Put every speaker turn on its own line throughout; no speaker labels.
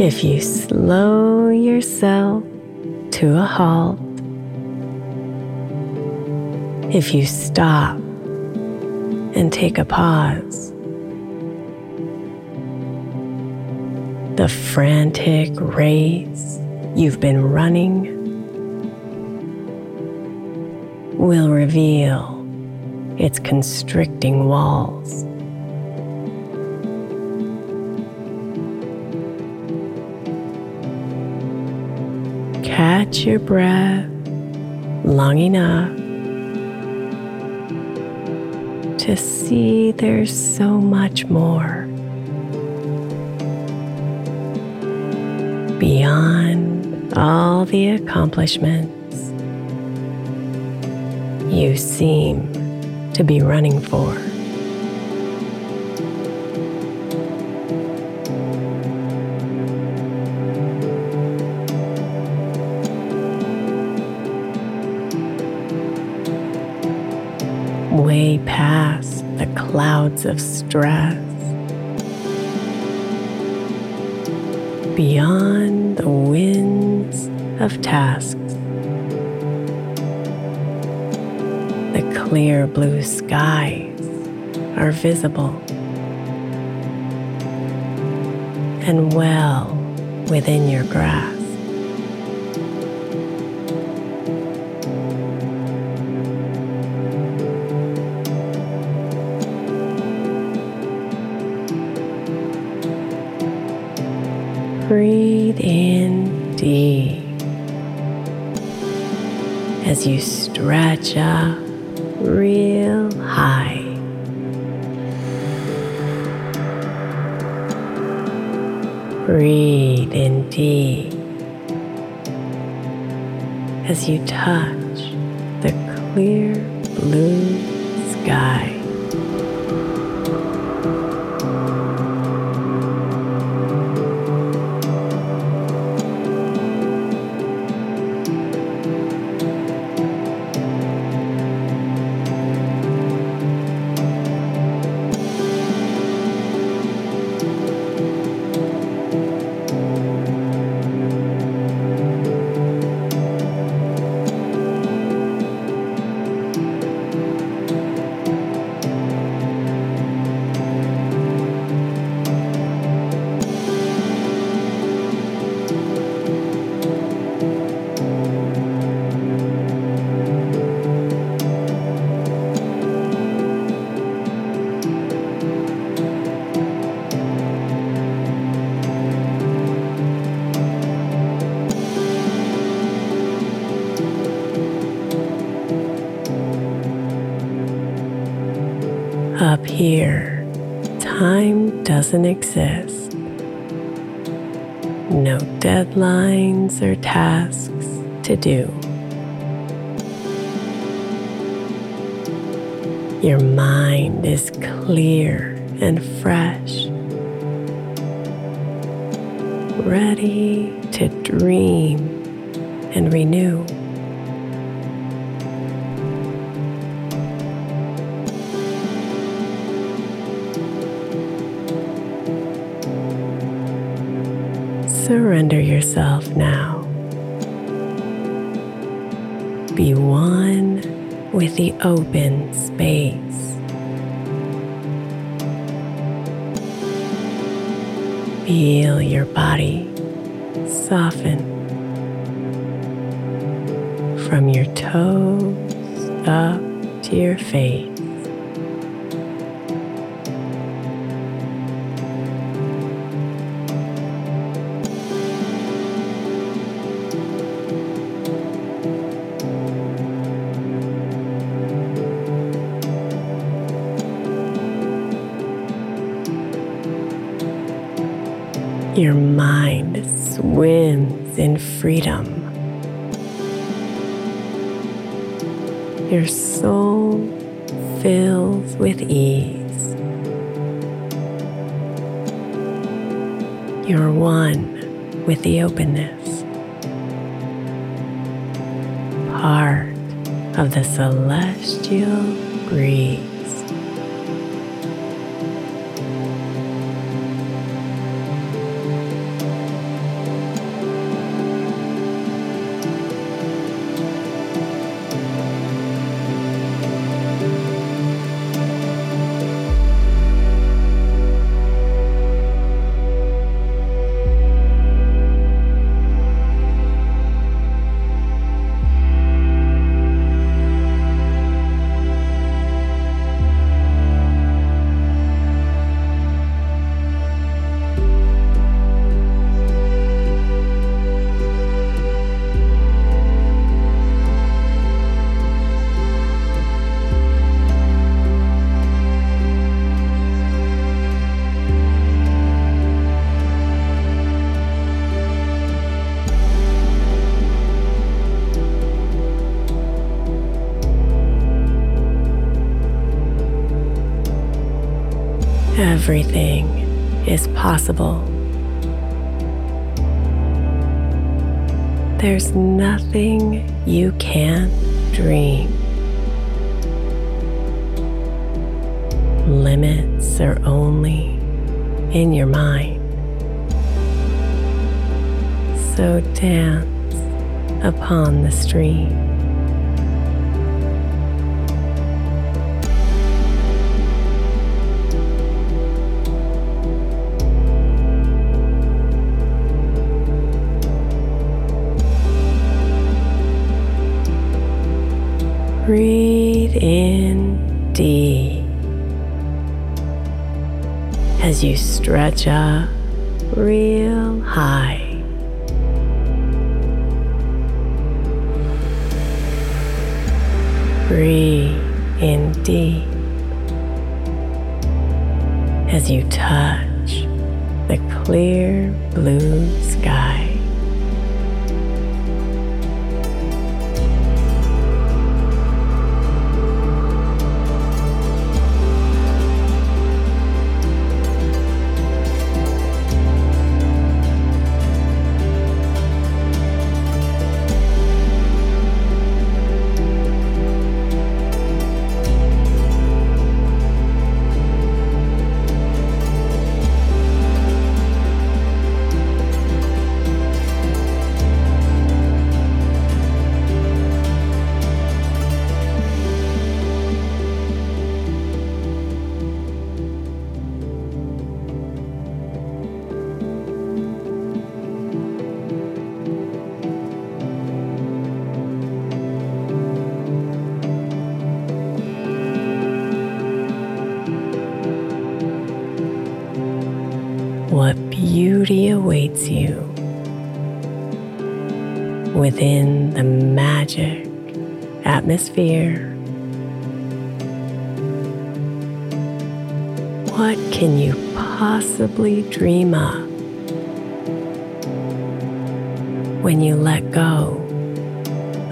If you slow yourself to a halt, if you stop and take a pause, the frantic race you've been running will reveal its constricting walls. Catch your breath long enough to see there's so much more beyond all the accomplishments you seem to be running for. The clouds of stress, beyond the winds of tasks, the clear blue skies are visible. And well within your grasp. Breathe in deep as you stretch up real high. Breathe in deep as you touch the clear blue sky. Up here, time doesn't exist. No deadlines or tasks to do. Your mind is clear and fresh, ready to dream and renew. Surrender yourself now. Be one with the open space. Feel your body soften from your toes up to your face. Your mind swims in freedom. Your soul fills with ease. You're one with the openness, part of the celestial breeze. Everything is possible. There's nothing you can't dream. Limits are only in your mind. So dance upon the stream. Breathe in deep as you stretch up real high. Breathe in deep as you touch the clear blue sky. What beauty awaits you within the magic atmosphere What can you possibly dream of when you let go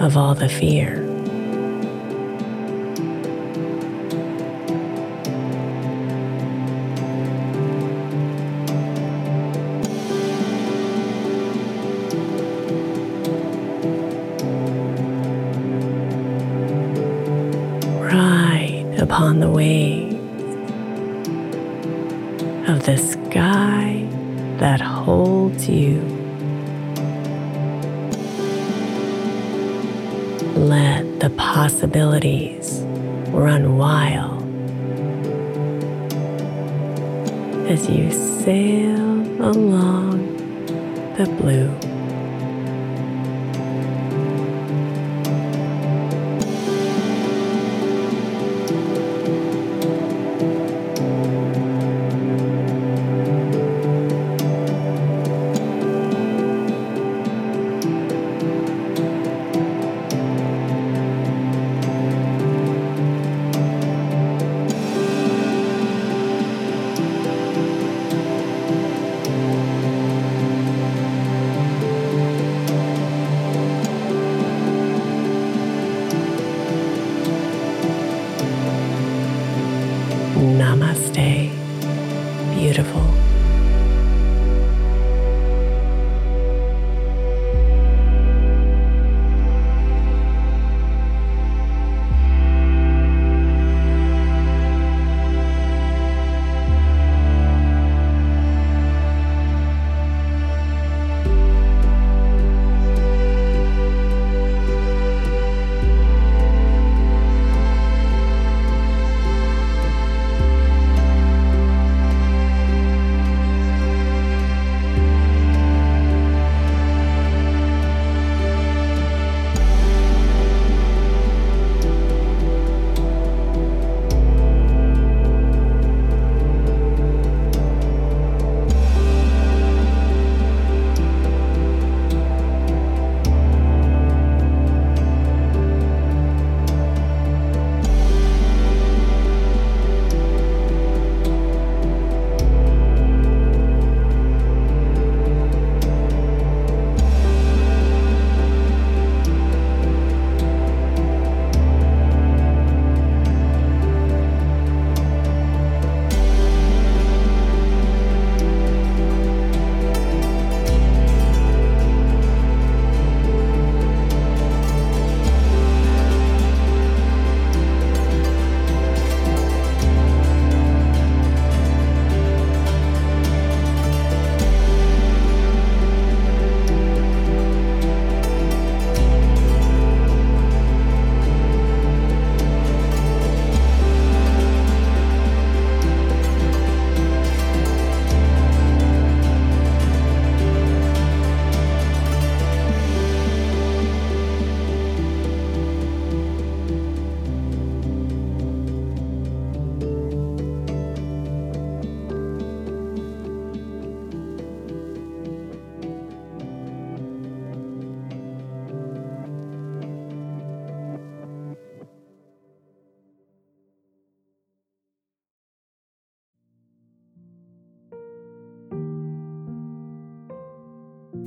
of all the fear? Upon the waves of the sky that holds you. Let the possibilities run wild as you sail along the blue.